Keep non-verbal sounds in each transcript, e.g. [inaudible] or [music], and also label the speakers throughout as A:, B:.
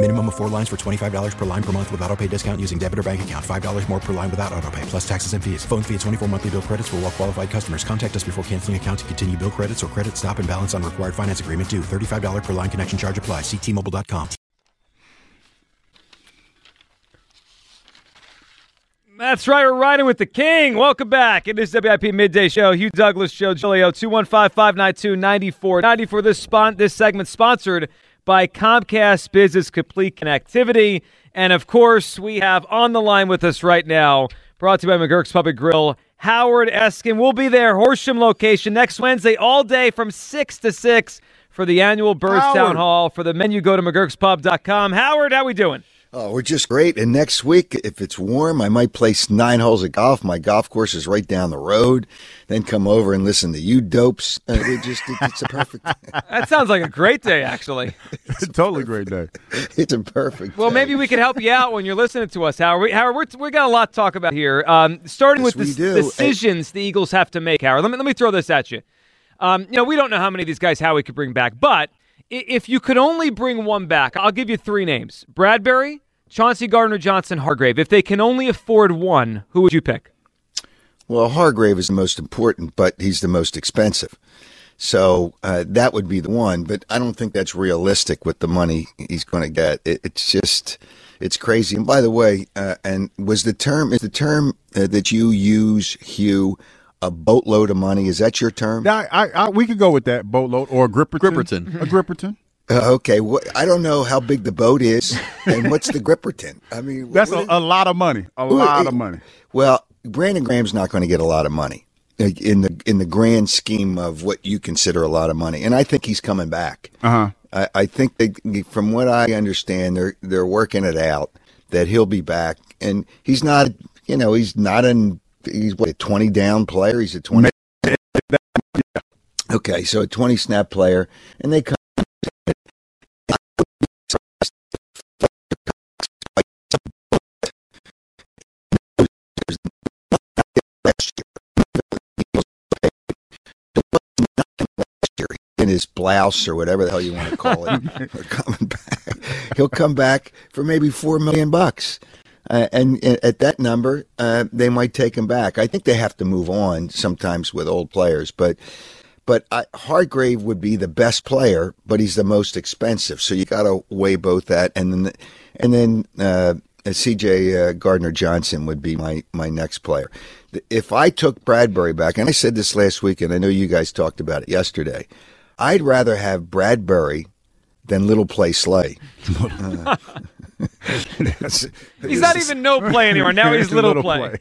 A: Minimum of four lines for $25 per line per month with auto pay discount using debit or bank account. $5 more per line without auto pay, plus taxes and fees. Phone fee at 24 monthly bill credits for all well qualified customers. Contact us before canceling account to continue bill credits or credit stop and balance on required finance agreement due. $35 per line connection charge apply. Ctmobile.com.
B: That's right. We're riding with the king. Welcome back. It is WIP Midday Joe. Hugh Douglas, Show, Giglio, 215-592-9490 for this, spon- this segment sponsored by Comcast Business Complete Connectivity. And of course, we have on the line with us right now, brought to you by McGurk's Public Grill, Howard Eskin. We'll be there, Horsham location, next Wednesday, all day from 6 to 6 for the annual Birds
C: Howard.
B: Town Hall. For the menu, go to McGurk'spub.com. Howard, how we doing?
C: Oh, we're just great. And next week, if it's warm, I might play nine holes of golf. My golf course is right down the road. Then come over and listen to you dopes. Uh, it just, it, it's a perfect. [laughs]
B: That sounds like a great day, actually.
D: It's [laughs] a totally great day.
C: it's a perfect.
B: Well,
C: day.
B: maybe we could help you out when you're listening to us, Howard. We, Howard, we're, we got a lot to talk about here. Um, starting
C: Yes,
B: with the
C: do.
B: decisions the Eagles have to make, Howard. Let me let me throw this at you. Um, you know, we don't know how many of these guys Howie could bring back, but i- if you could only bring one back, I'll give you three names: Bradberry, Chauncey Gardner Johnson, Hargrave. If they can only afford one, who would you pick?
C: Well, Hargrave is the most important, but he's the most expensive. So uh, that would be the one. But I don't think that's realistic with the money he's going to get. It, it's just, it's crazy. And by the way, uh, and was the term is the term uh, that you use, Hugh, a boatload of money? Is that your term?
D: I, I, I, we could go with that boatload or a gripperton.
E: Gripperton.
D: A gripperton.
C: Uh, okay, wh- I don't know how big the boat is, and [laughs] what's the gripperton? I mean,
D: That's
C: what
D: a, a lot of money. A
C: Well,
D: lot of money.
C: Well, Brandon Graham's not going to get a lot of money in the in the grand scheme of what you consider a lot of money, and I think he's coming back.
D: Uh huh.
C: I, I think they, from what I understand, they're they're working it out that he'll be back, and he's not, you know, he's not an he's what a twenty down player. He's a twenty. Okay, so a twenty snap player, and they come. in his blouse or whatever the hell you want to call it, [laughs] coming back. He'll come back for maybe four million bucks, uh, and, and at that number, uh, they might take him back. I think they have to move on sometimes with old players, but but I, Hargrave would be the best player, but he's the most expensive. So you got to weigh both that, and then and then uh, C.J. Uh, Gardner Johnson would be my my next player. If I took Bradberry back, and I said this last week, and I know you guys talked about it yesterday, I'd rather have Bradberry than Little Play Slay. [laughs] Uh,
B: He's not even no play anymore. Now he's little,
D: Little
B: play.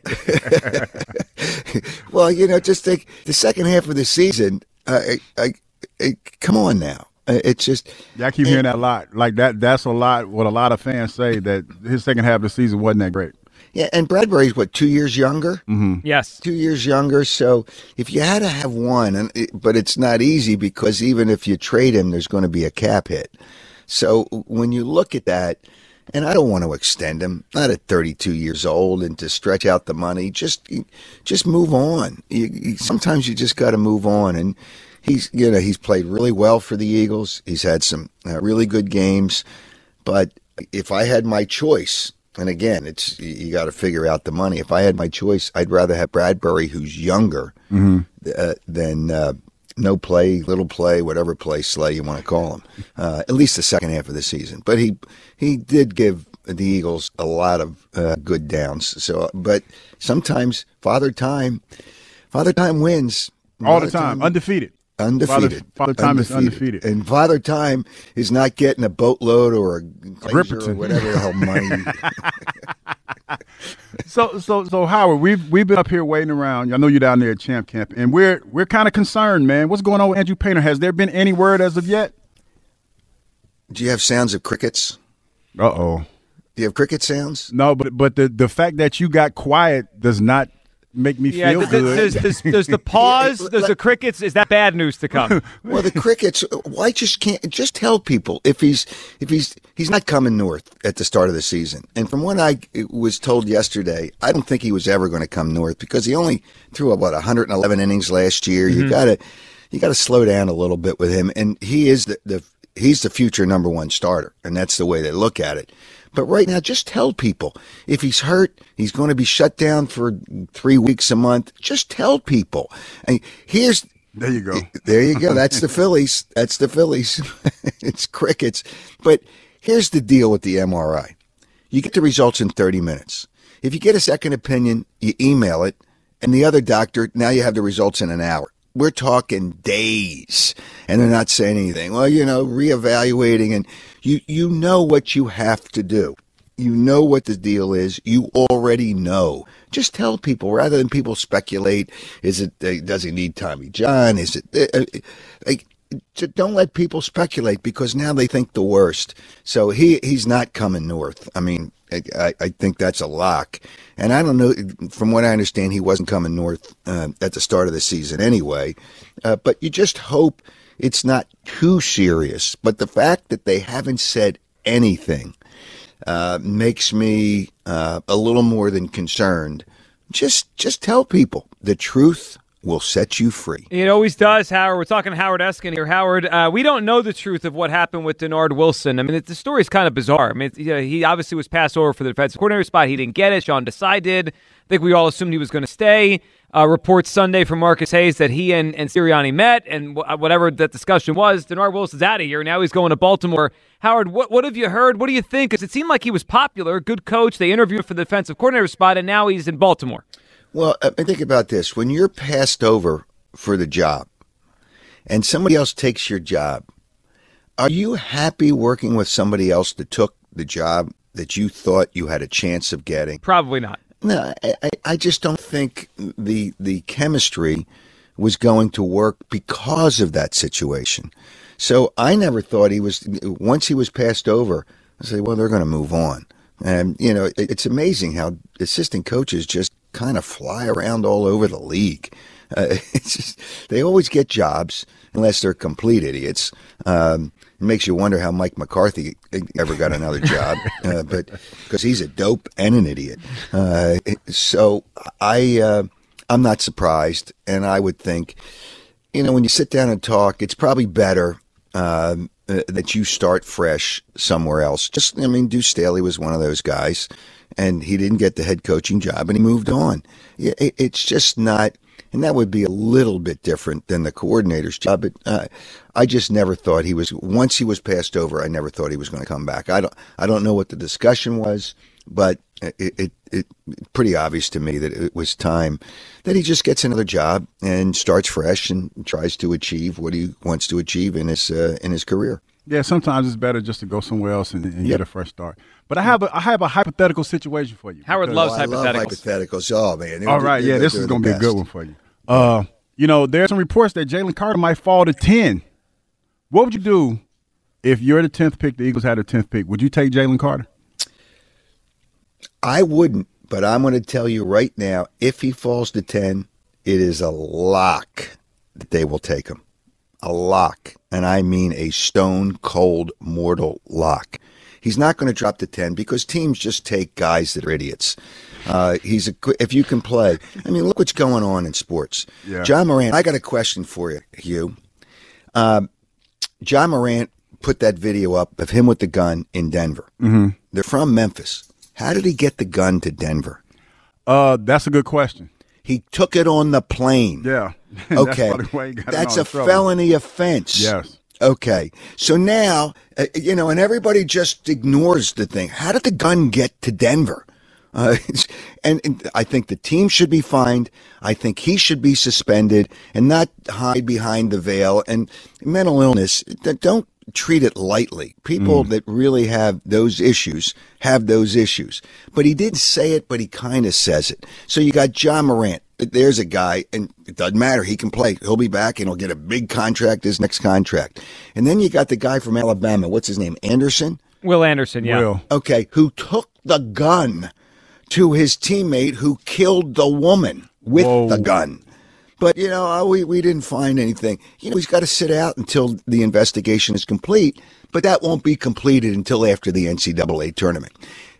B: [laughs]
C: well, you know, just think the second half of the season. Uh, I, I, I, come on now, Uh, it's just
D: Yeah, I keep hearing that a lot. Like that. That's a lot. What a lot of fans say that his second half of the season wasn't that great.
C: yeah. And Bradberry's what two years younger.
B: Yes.
C: two years younger. So if you had to have one, and it, but it's not easy because even if you trade him, there's going to be a cap hit. So when you look at that, and I don't want to extend him, not at 32 years old, and to stretch out the money, just just move on. You, you, sometimes you just got to move on, and he's you know he's played really well for the Eagles. He's had some uh, really good games, but if I had my choice, and again, it's you got to figure out the money. If I had my choice, I'd rather have Bradberry, who's younger, uh, than uh, no play, little play, whatever play Slay you want to call him. Uh, at least the second half of the season, but he he did give the Eagles a lot of uh, good downs. So, but sometimes Father Time. Father Time wins
D: all the time, undefeated.
C: Undefeated.
D: Father, Father Time undefeated. is undefeated.
C: And Father Time is not getting a boatload or a glacier or whatever the hell money. [laughs] [laughs]
D: so so so Howard, we've we've been up here waiting around. I know you're down there at Champ Camp, and we're we're kind of concerned, man. What's going on with Andrew Painter? Has there been any word as of yet?
C: Do you have sounds of crickets?
D: Uh oh.
C: Do you have cricket sounds?
D: No, but but the the fact that you got quiet does not make me
B: yeah,
D: feel
B: th-
D: good.
B: There's, there's, there's the [laughs] pause. There's the crickets. Is that bad news to come? [laughs]
C: well, the crickets. Why just can't just tell people if he's if he's he's not coming north at the start of the season. And from what I was told yesterday, I don't think he was ever going to come north because he only threw about 111 innings last year. Mm-hmm. You gotta you gotta slow down a little bit with him. And he is the, the he's the future number one starter, and that's the way they look at it. But right now, just tell people if he's hurt, he's going to be shut down for three weeks a month. Just tell people. And here's
D: there you go. [laughs]
C: There you go. That's the Phillies. That's the Phillies. [laughs] it's crickets. But here's the deal with the MRI. You get the results in 30 minutes. If you get a second opinion, you email it, and the other doctor, now you have the results in an hour we're talking days and they're not saying anything. Well, you know, reevaluating and you you know what you have to do. You know what the deal is. You already know. Just tell people rather than people speculate. Is it does he need Tommy John? Is it uh, uh like don't let people speculate because now they think the worst. So he he's not coming north. I mean, I, I think that's a lock. And I don't know, from what I understand, he wasn't coming north uh, at the start of the season anyway. Uh, but you just hope it's not too serious. But the fact that they haven't said anything uh, makes me uh, a little more than concerned. Just, just tell people the truth will set you free.
B: It always does, Howard. We're talking to Howard Eskin here. Howard, uh, we don't know the truth of what happened with Dennard Wilson. I mean, it, the is kind of bizarre. I mean, you know, he obviously was passed over for the defensive coordinator spot. He didn't get it. Sean Desai did. I think we all assumed he was going to stay. Uh, reports Sunday from Marcus Hayes that he and, and Sirianni met, and w- whatever that discussion was, Dennard Wilson's out of here. Now he's going to Baltimore. Howard, what, what have you heard? What do you think? Because it seemed like he was popular, good coach. They interviewed for the defensive coordinator spot, and now he's in Baltimore.
C: Well, uh, I think about this. When you're passed over for the job and somebody else takes your job, are you happy working with somebody else that took the job that you thought you had a chance of getting?
B: Probably not.
C: No, I, I just don't think the the chemistry was going to work because of that situation. So I never thought he was. Once he was passed over, I say, well, they're going to move on. And you know, it's amazing how assistant coaches just kind of fly around all over the league. Uh, [laughs] it's just, they always get jobs unless they're complete idiots. Um, it makes you wonder how Mike McCarthy ever got another job, [laughs] uh, but because he's a dope and an idiot. Uh, so I, uh, I'm not surprised, and I would think, you know, when you sit down and talk, it's probably better um, uh, that you start fresh somewhere else. Just, I mean, Deuce Staley was one of those guys, and he didn't get the head coaching job, and he moved on. It, it's just not and that would be a little bit different than the coordinator's job. But uh, I just never thought he was. Once he was passed over, I never thought he was going to come back. I don't. I don't know what the discussion was, but it, it, it pretty obvious to me that it was time that he just gets another job and starts fresh and tries to achieve what he wants to achieve in his uh, in his career.
D: Yeah, sometimes it's better just to go somewhere else and, and yep. get a fresh start. But I have a I have a hypothetical situation for you.
B: Howard loves
C: oh,
B: hypotheticals.
C: Love hypotheticals. Oh man!
D: They're, All right, yeah, this is going to be a good one for you. Uh, you know, there's some reports that Jalen Carter might fall to ten. What would you do if you're the tenth pick? The Eagles had a tenth pick. Would you take Jalen Carter?
C: I wouldn't, but I'm going to tell you right now: if he falls to ten, it is a lock that they will take him. A lock, and I mean a stone cold mortal lock. He's not going to drop to 10 because teams just take guys that are idiots. Uh, he's a, if you can play. I mean, look what's going on in sports. Yeah. Ja Morant, I got a question for you, Hugh. Uh, Ja Morant put that video up of him with the gun in Denver.
D: Mm-hmm.
C: They're from Memphis. How did he get the gun to Denver?
D: Uh, that's a good question.
C: He took it on the plane.
D: Yeah. [laughs]
C: Okay.
D: that's,
C: that's a felony offense.
D: Yes.
C: Okay. So now, uh, you know, and everybody just ignores the thing. How did the gun get to Denver? Uh, [laughs] and, and I think the team should be fined. I think he should be suspended and not hide behind the veil. And mental illness, don't treat it lightly. People that really have those issues have those issues. But he didn't say it, but he kind of says it. So you got John Morant. There's a guy, and it doesn't matter. He can play. He'll be back, and he'll get a big contract, his next contract. And then you got the guy from Alabama. What's his name? Anderson?
B: Will Anderson, yeah.
D: Will.
C: Okay, who took the gun to his teammate who killed the woman with
D: Whoa.
C: the gun. But, you know, uh, we, we didn't find anything. You know, he's got to sit out until the investigation is complete, but that won't be completed until after the NCAA tournament.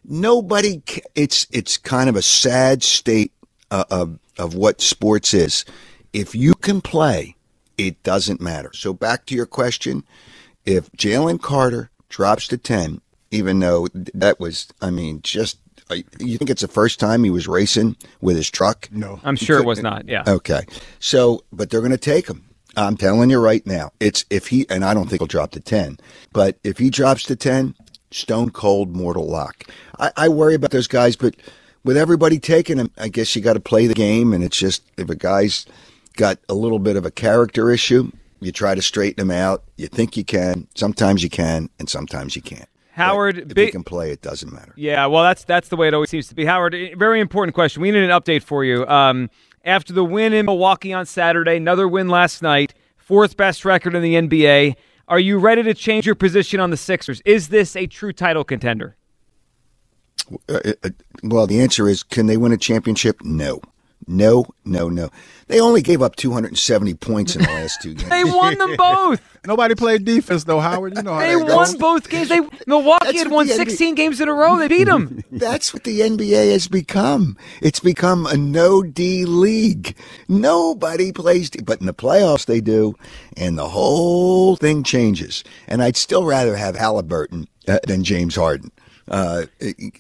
C: Nobody, it's, it's kind of a sad state uh, of, of what sports is. If you can play, it doesn't matter. So back to your question. If Jalen Carter drops to 10, even though that was, I mean, just, uh, you think it's the first time he was racing with his truck?
D: No.
B: I'm sure it was not. Yeah.
C: Okay. So, but they're going to take him. I'm telling you right now. It's if he, and I don't think he'll drop to 10, but if he drops to 10, stone cold mortal lock. I, I worry about those guys, but with everybody taking him, I guess you got to play the game. And it's just, if a guy's got a little bit of a character issue, you try to straighten him out. You think you can. Sometimes you can, and sometimes you can't.
B: Howard,
C: But if
B: big-
C: he can play, it doesn't matter.
B: Yeah, well, that's that's the way it always seems to be. Howard, eh, very important question. We need an update for you. Um, after the win in Milwaukee on Saturday, another win last night, fourth best record in the NBA. Are you ready to change your position on the Sixers? Is this a true title contender?
C: Uh, uh, well, the answer is can they win a championship? No. No, no, no. They only gave up 270 points in the last two [laughs] games.
B: They won them [laughs] both.
D: Nobody played defense though, Howard. You know how
B: They
D: that
B: won
D: goes.
B: both games. They Milwaukee had won
C: the NBA
B: 16 games in a row. They beat them. [laughs]
C: That's what the NBA has become. It's become a no D league. Nobody plays D, but in the playoffs they do, and the whole thing changes. And I'd still rather have Haliburton uh, than James Harden. Uh,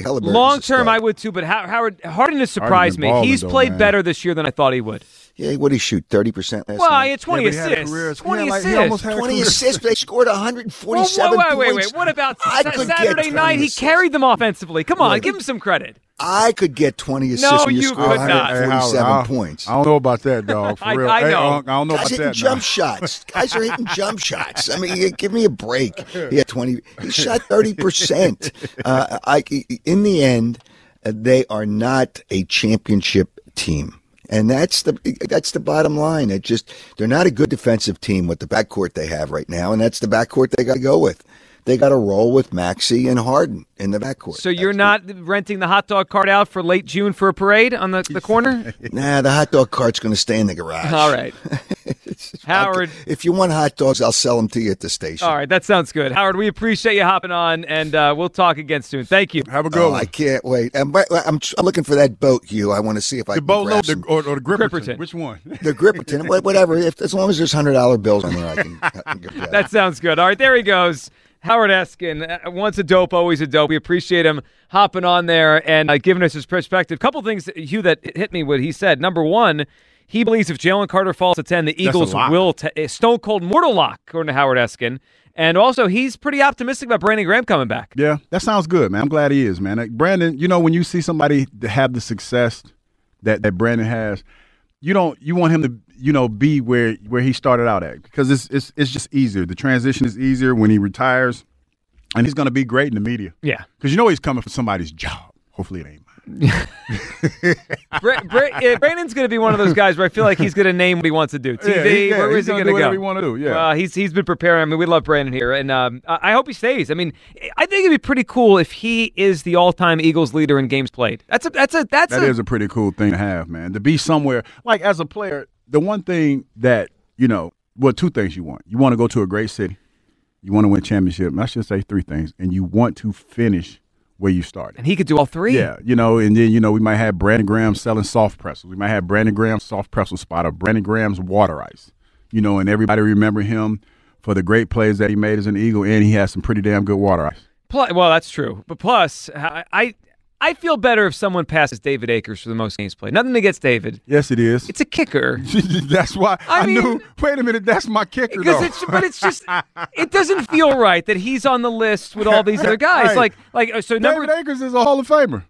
B: Long term. I would too. But Howard Harden has surprised me. He's played
D: man.
B: better this year than I thought he would.
C: Yeah, what did he shoot? Thirty percent last
B: Well,
C: night.
B: he had 20
D: Yeah, but he had a
B: assists.
D: career-
B: 20
D: yeah, like,
B: assists.
D: almost had
C: 20
D: career.
C: assists. They scored 147
B: Whoa, whoa, wait, wait, wait. What about
C: I
B: Sa- Saturday
C: 20
B: night? He carried them offensively. Come on,
C: Look.
B: give him some credit.
C: I could get 20 assists
B: No,
C: when you,
B: you
C: score
B: could not.
D: Hey,
C: 147
D: I,
C: points.
D: I don't know about that, dog. [laughs] For real.
B: I
D: Hey,
B: know.
D: Unc, I don't know
C: Guys
D: about
C: hitting
D: that.
C: jump
D: now.
C: shots. Guys are hitting jump [laughs] shots. I mean, you- give me a break. He had twenty. He shot thirty percent. [laughs] Uh, I, in the end, uh, they are not a championship team, and that's the that's the bottom line. It just they're not a good defensive team with the backcourt they have right now, and that's the backcourt they got to go with. They got to roll with Maxey and Harden in the backcourt.
B: So you're
C: That's
B: not renting the hot dog cart out for late June for a parade on the, the corner? [laughs]
C: Nah, the hot dog cart's going to stay in the garage.
B: All right. [laughs] Howard.
C: If you want hot dogs, I'll sell them to you at the station.
B: All right, that sounds good. Howard, we appreciate you hopping on, and uh, we'll talk again soon. Thank you.
D: Have a good
C: Oh,
D: one.
C: I can't wait. I'm, I'm, I'm looking for that boat, Hugh. I want to see if I
D: the
C: can
D: boat
C: grab some-
D: the, or, or the Gripperton.
B: Gripperton.
D: Which one? [laughs]
C: the Gripperton, wha- whatever. If as long as there's hundred dollar bills on there, I can. I can get that.
B: That sounds good. All right, there he goes. Howard Eskin, uh, once a dope, always a dope. We appreciate him hopping on there and uh, giving us his perspective. couple things, Hugh, that hit me. What he said. Number one, he believes if Jalen Carter falls to ten, the Eagles will t- a stone cold mortal lock, according to Howard Eskin. And also, he's pretty optimistic about Brandon Graham coming back.
D: Yeah, that sounds good, man. I'm glad he is, man. Like, Brandon, you know, when you see somebody have the success that, that Brandon has, you don't you want him to you know be where where he started out at because it's it's it's just easier. The transition is easier when he retires, and he's going to be great in the media
B: Yeah.
D: because you know he's coming for somebody's job. Hopefully it ain't mine. [laughs]
B: Bra- Bra- uh, Brandon's going to be one of those guys where I feel like he's going to name what he wants to do. TV, [laughs]
D: Yeah, he- yeah,
B: where is he
D: gonna
B: going go?
D: whatever he wanna do, yeah.
B: Well, he's he's been preparing. I mean, we love Brandon here, and um, I I hope he stays. I mean, I think it'd be pretty cool if he is the all-time Eagles leader in games played. That's a that's a that's
D: That
B: a,
D: is a pretty cool thing to have, man. To be somewhere like as a player, the one thing that you know, well, two things you want. You want to go to a great city. You want to win championship. I should say three things, and you want to finish where you started.
B: and he could do all three.
D: Yeah, you know, and then you know we might have Brandon Graham selling soft pretzels. We might have Brandon Graham's soft pretzel spot or Brandon Graham's water ice. You know, and everybody remember him for the great plays that he made as an Eagle, and he has some pretty damn good water ice.
B: Plus, well, that's true. But plus, I, I I feel better if someone passes David Akers for the most games played. Nothing against David.
D: Yes, it is.
B: It's a kicker. [laughs]
D: that's why
B: I
D: I,
B: mean-
D: knew. Wait a minute, that's my kicker.
B: Because it's, but it's just, it doesn't feel right that he's on the list with all these other guys.
D: Hey,
B: like, like, so number
D: David Akers is a Hall of Famer.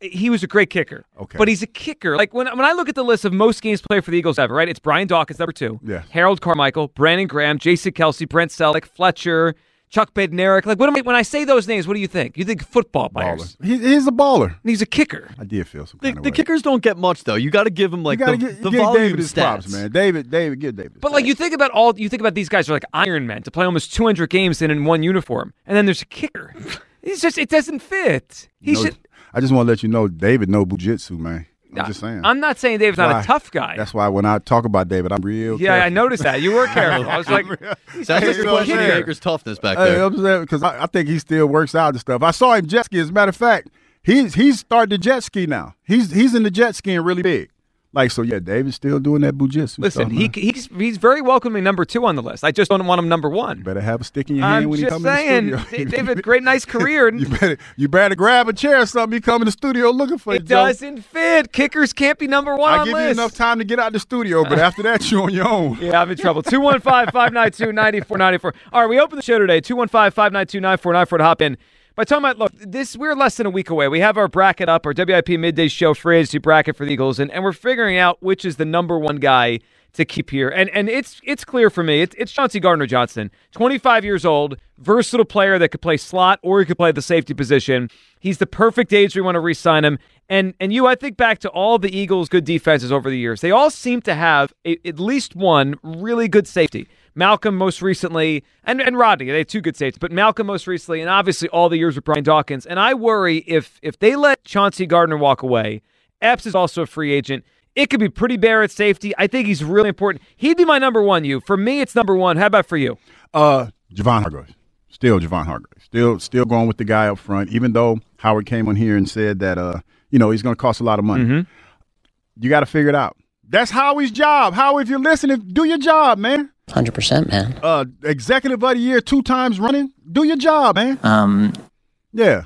B: he was a great kicker.
D: Okay.
B: But he's a kicker. Like when when I look at the list of most games played for the Eagles ever, right? It's Brian Dawkins, number two.
D: Yes.
B: Harold Carmichael, Brandon Graham, Jason Kelce, Brent Celek, Fletcher, Chuck Bednarik. Like what am I, when I say those names, what do you think? You think football players.
D: Baller. He, he's a baller.
B: And he's a kicker.
D: I did feel some
E: The,
D: kind of
E: the kickers don't get much though. You got to give him like
D: you
E: the,
D: get,
E: the
D: give
E: volume
D: David his
E: stats,
D: props, man. David, David, give David.
B: But like you think about all you think about these guys are like Iron Men to play almost 200 games in in one uniform, and then there's a kicker. [laughs] It's just it doesn't fit. He
D: No,
B: should.
D: I just want to let you know, David know bujitsu, man. I'm just saying.
B: I'm not saying David's not
D: Why?
B: a tough guy.
D: That's why when I talk about David, I'm real.
B: yeah, I noticed that. You were [laughs] careful. I was like, he's
E: That's
B: just
E: a
B: a
E: question of
B: kicker.
E: Baker's toughness back
D: Hey,
E: there.
D: I'm because I, I think he still works out and stuff. I saw him jet ski. As a matter of fact, he's he's started to jet ski now. He's he's in the jet skiing really big. Like so, yeah. David's still doing that bujitsu.
B: Listen,
D: stuff,
B: he he's he's very welcoming number two on the list. I just don't want him number one.
D: better have a stick in your hand
B: I'm
D: when he comes
B: saying,
D: in the studio.
B: Da- David, great, nice [laughs] career.
D: you better you better grab a chair or something. He come in the studio looking for you.
B: It doesn't fit. Kickers can't be number one
D: I
B: on
D: give you enough time to get out the studio, but after that, you're on your own. [laughs]
B: Yeah, I'm in trouble. 215 592 9494. All right, we open the show today. 215 592 9494 to hop in. By time I look, this we're less than a week away. We have our bracket up, our WIP midday show free agency bracket for the Eagles, and, and we're figuring out which is the number one guy to keep here. And and it's it's clear for me. It's, it's Chauncey Gardner Johnson, 25 years old, versatile player that could play slot or he could play the safety position. He's the perfect age we want to re-sign him. And and you, I think back to all the Eagles' good defenses over the years. They all seem to have a, at least one really good safety. Malcolm most recently, and, and Rodney, they had two good safeties, but Malcolm most recently, and obviously all the years with Brian Dawkins. And I worry if if they let Chauncey Gardner walk away, Epps is also a free agent. It could be pretty bare at safety. I think he's really important. He'd be my number one. You for me, it's number one. How about for you?
D: Uh, Javon Hargrave. Still Javon Hargrave. Still still going with the guy up front, even though Howard came on here and said that uh, you know, he's gonna cost a lot of money.
B: Mm-hmm.
D: You gotta figure it out. That's Howie's job. Howie, if you're listening, do your job, man.
F: Hundred percent, man.
D: Uh executive of the year two times running. Do your job, man.
F: Um,
D: Yeah.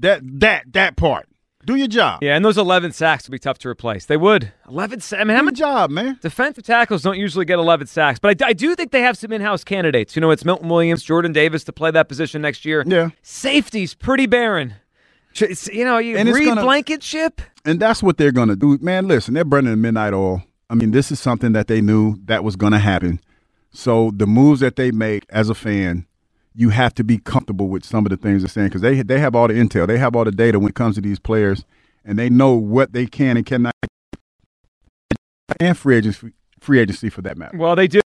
D: That that that part. Do your job.
B: Yeah, and those 11 sacks would be tough to replace. They would. 11 sacks. I mean, how
D: Do your job, man.
B: defensive tackles don't usually get 11 sacks? But I, I do think they have some in-house candidates. You know, it's Milton Williams, Jordan Davis to play that position next year.
D: Yeah.
B: Safety's pretty barren. You know, you
D: And it's
B: Reed
D: gonna-
B: Blankenship.
D: And that's what they're gonna do. Man, listen, they're burning the midnight oil. I mean, this is something that they knew that was gonna happen. So the moves that they make as a fan, you have to be comfortable with some of the things they're saying because they they have all the intel, they have all the data when it comes to these players, and they know what they can and cannot, and free agency, free agency for that matter.
B: Well, they do.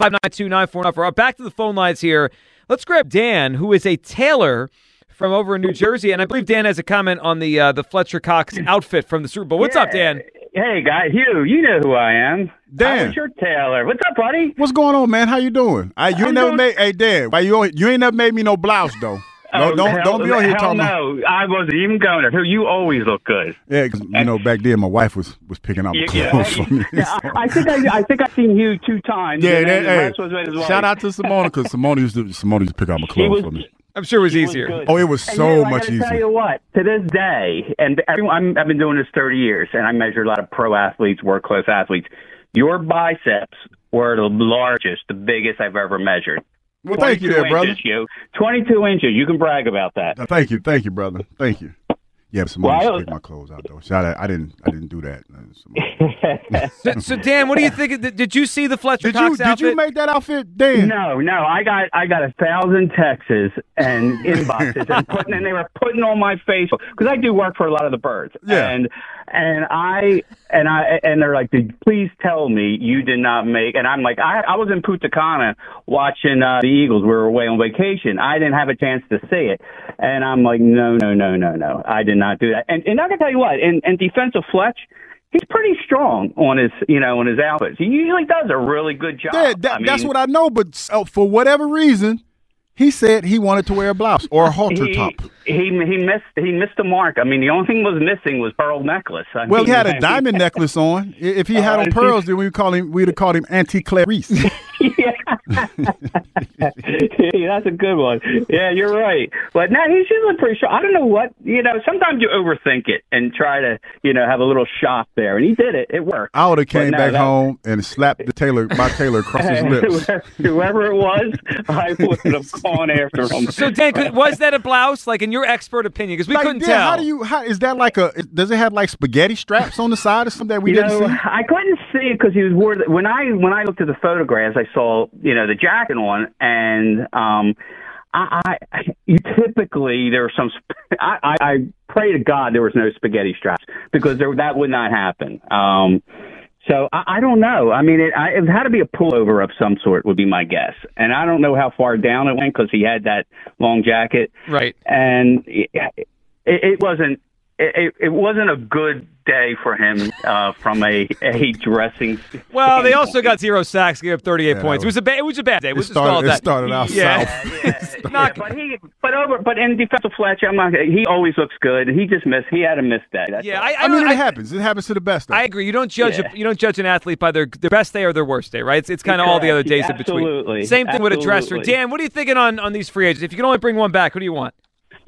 B: Five nine two nine four nine four. Back to the phone lines here. Let's grab Dan, who is a tailor from over in New Jersey, and I believe Dan has a comment on the uh, the Fletcher Cox outfit from the Super Bowl. What's up, Dan?
G: Hey, guy, Hugh, you know who I am.
D: Dan.
G: I was your tailor. What's up, buddy?
D: What's going on, man? How you doing? I, you
G: I'm
D: never
G: doing-
D: made. Hey, Dan, why you you ain't never made me no blouse though. No,
G: Oh,
D: don't
G: hell-
D: don't be on here
G: hell
D: talking. about-
G: no. I wasn't even going there. Hugh, you always look good.
D: Yeah, because you know back then my wife was was picking out my
G: Yeah,
D: clothes for me.
G: yeah,
D: so-
G: I, I think I, I think I've seen you two times.
D: Yeah,
G: and
D: that,
G: the
D: hey,
G: rest was with his wife.
D: shout out to Simone because Simone used to Simone used to pick out my clothes
G: was-
D: for me.
B: I'm sure it was
G: He was
B: easier.
D: Oh, it was
G: And
D: so
G: Hugh, I
D: much
G: gotta Tell you what, to this day, and everyone, I'm, I've been doing this 30 years, and I measured a lot of pro athletes, work clothes athletes. Your biceps were the largest, the biggest I've ever measured.
D: Well, thank you there, brother.
G: inches, Hugh. 22 inches. You can brag about that.
D: Uh, Thank you, thank you, brother. Thank you. Yeah, but Simone
G: Well,
D: used
G: I
D: to pick my clothes out though. Shout out, I didn't I didn't do that. Uh, [laughs]
B: So, so Dan, what do you think? Did, did you see the Fletcher
D: Did you
B: Cox
D: did you make that outfit, Dan?
G: No, no, I got I got a thousand texts and inboxes and putting and they were putting on my Facebook because I do work for a lot of the birds.
D: Yeah.
G: And and I and I and they're like, "Dude, please tell me you did not make. And I'm like, I I was in Punta Cana watching uh, the Eagles. We were away on vacation. I didn't have a chance to see it. And I'm like, no, no, no, no, no. I did not do that. And and I can tell you what, in, in defensive Fletch. He's pretty strong on his, you know, on his outfits. He usually does a really good job.
D: Yeah, that,
G: I
D: that's what I know. But uh, for whatever reason, he said he wanted to wear a blouse or a halter
G: he,
D: top.
G: He he missed he missed the mark. I mean, the only thing was missing was pearl necklace. I
D: Well, he had a [laughs] diamond necklace on. If he had
G: Oh,
D: on
G: uh,
D: pearls, then we would call him. We'd have called him Auntie Clarice. [laughs]
G: yeah. Hey, [laughs] that's a good one. Yeah, you're right. But now he's usually pretty sure. I don't know what you know. Sometimes you overthink it and try to you know have a little shock there, and he did it. It worked.
D: I would have
G: But
D: came
G: no,
D: back
G: that-
D: home and slapped the tailor, my tailor across his [laughs] lips.
G: Whoever it was, I would have gone after him.
B: So Dan, was that a blouse? Like in your expert opinion, because we
D: Like,
B: couldn't
D: Dan,
B: tell.
D: How do you? How is that like a? Does it have like spaghetti straps on the side or something that we
G: you
D: didn't
G: know,
D: see?
G: I couldn't see it because he was wore. When I when I looked at the photographs, I saw you know the jacket on, and um, I, I you [laughs] typically there are some. I, I, I pray to God there was no spaghetti straps because there that would not happen. Um, so I, I don't know. I mean, it, I, it had to be a pullover of some sort would be my guess, and I don't know how far down it went because he had that long jacket
B: Right.
G: and it, it wasn't it, it wasn't a good day for him uh, from a, a dressing. [laughs]
B: Well, they also got zero sacks, gave up 38
D: Yeah,
B: points. It
D: that
B: was a bad. It was a bad day.
D: It
B: We'll
D: started-
B: call it
D: it
B: that.
D: started out
B: yeah.
D: south. [laughs]
G: Yeah, but he, but over, but in defensive fletch, I'm not. He always looks good. He just missed. He had a missed day. That's
B: Yeah. I, I,
D: I mean,
B: don't-
D: it happens. It happens to the best. Of
B: I agree. You don't judge
G: Yeah.
B: a, you don't judge an athlete by their their best day or their worst day, right? It's, it's kind of all the other days
G: Correct.
B: in between.
G: Absolutely.
B: Same thing with a dresser. Dan, what are you thinking on on these free agents? If you can only bring one back, who do you want?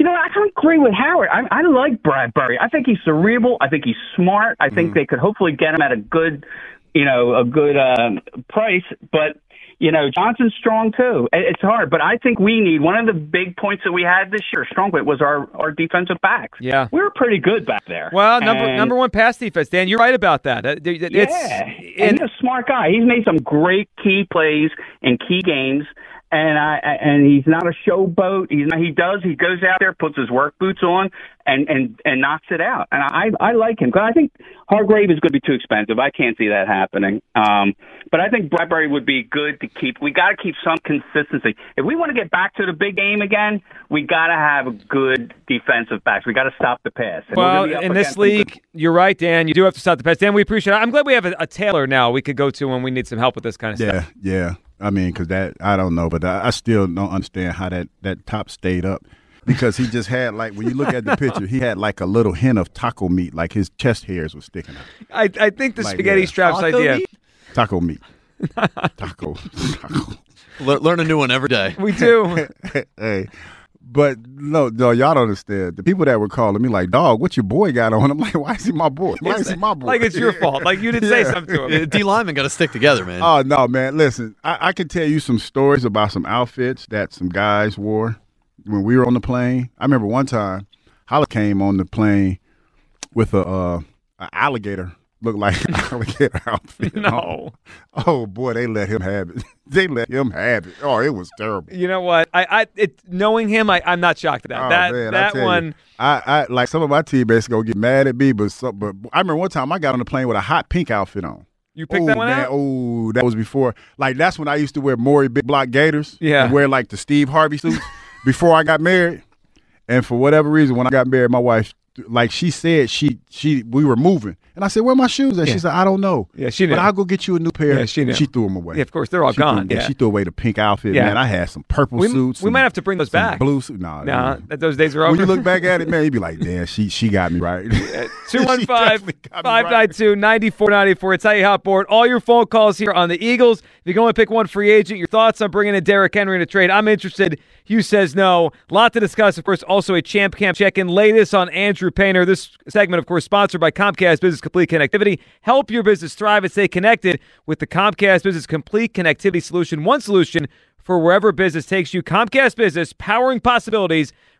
G: You know, I don't agree with Howard. I, I like Bradberry. I think he's cerebral. I think he's smart. I
B: Mm.
G: think they could hopefully get him at a good, you know, a good uh, price. But you know, Johnson's strong too. It- It's hard, but I think we need one of the big points that we had this year. Strong point was our our defensive backs.
B: Yeah.
G: we were pretty good back there.
B: Well, number
G: And-
B: number one pass defense, Dan. You're right about that. It's,
G: yeah,
B: and-
G: and he's a smart guy. He's made some great key plays in key games, and I and he's not a showboat. He's not, he does he goes out there, puts his work boots on, and and and knocks it out. And I I like him. 'Cause I think Hargrave is going to be too expensive. I can't see that happening. Um, but I think Bradberry would be good to keep. We got to keep some consistency. If we want to get back to the big game again, we got to have a good defensive backs. We got to stop the pass. And
B: well,
G: gonna be up
B: in this
G: against some
B: league, you're right, Dan. You do have to stop the pass. Dan, we appreciate it. I'm glad we have a, a tailor now we could go to when we need some help with this kind of
D: Yeah,
B: stuff.
D: Yeah, yeah. I mean, because that I don't know, but I, I still don't understand how that that top stayed up. Because he just had like when you look at the picture, he had like a little hint of taco meat, like his chest hairs were sticking out.
B: I, I think the
D: Like,
B: spaghetti
D: yeah.
B: straps
E: Taco
B: idea.
E: meat?
D: Taco meat, [laughs] taco, taco.
E: Learn a new one every day.
B: We do. [laughs]
D: hey, but no, no, y'all don't understand. The people that were calling me like, "Dog, what your boy got on?" [laughs] I'm like, "Why is he my boy? Why is he my boy?"
B: like it's your [laughs] fault. Like you didn't say something to him.
E: D linemen got to stick together, man.
D: Oh no, man! Listen, I, I can tell you some stories about some outfits that some guys wore when we were on the plane. I remember one time, Holla came on the plane with a, uh, a alligator, looked like [laughs] an alligator outfit.
B: No.
D: Oh boy, they let him have it. [laughs] they let him have it. Oh, it was terrible.
B: You know what? I, I it, knowing him, I, I'm not shocked at that.
D: Oh,
B: that
D: man, I
B: that
D: you,
B: one.
D: I, I like some of my teammates gonna get mad at me, but some, but I remember one time I got on the plane with a hot pink outfit on.
B: You picked
D: oh,
B: that one
D: man,
B: out.
D: Oh, that was before. Like that's when I used to wear Mauri big block gaiters.
B: Yeah.
D: and wear like the Steve Harvey suits [laughs] before I got married. And for whatever reason, when I got married, my wife, like she said, she she we were moving, and I said, "Where are my shoes?" at?
B: Yeah.
D: She said, "I don't know."
B: Yeah, she
D: But. I'll go get you a new pair.
B: Yeah, she knew.
D: She threw them away.
B: Yeah, of course, they're all
D: She
B: gone.
D: yeah,
B: Yeah.
D: she threw away the pink outfit.
B: Yeah.
D: Man, I had some purple
B: We-
D: suits.
B: we might have to bring those back.
D: Blue suit. Nah,
B: Nah, that those days are over.
D: When you look back at it, man, you'd be like, [laughs] "Damn, she she got me right."
B: 215 [laughs]
D: She definitely got me right.
B: 592 9494. It's how you hot board. All your phone calls here on the Eagles. If you can only pick one free agent, your thoughts on bringing in Derrick Henry in a trade. I'm interested. Hugh says no. Lot to discuss. Of course, also a Champ Camp check in. Latest on Andrew Painter. This segment, of course, sponsored by Comcast Business Complete Connectivity. Help your business thrive and stay connected with the Comcast Business Complete Connectivity Solution. One solution for wherever business takes you. Comcast Business, powering possibilities.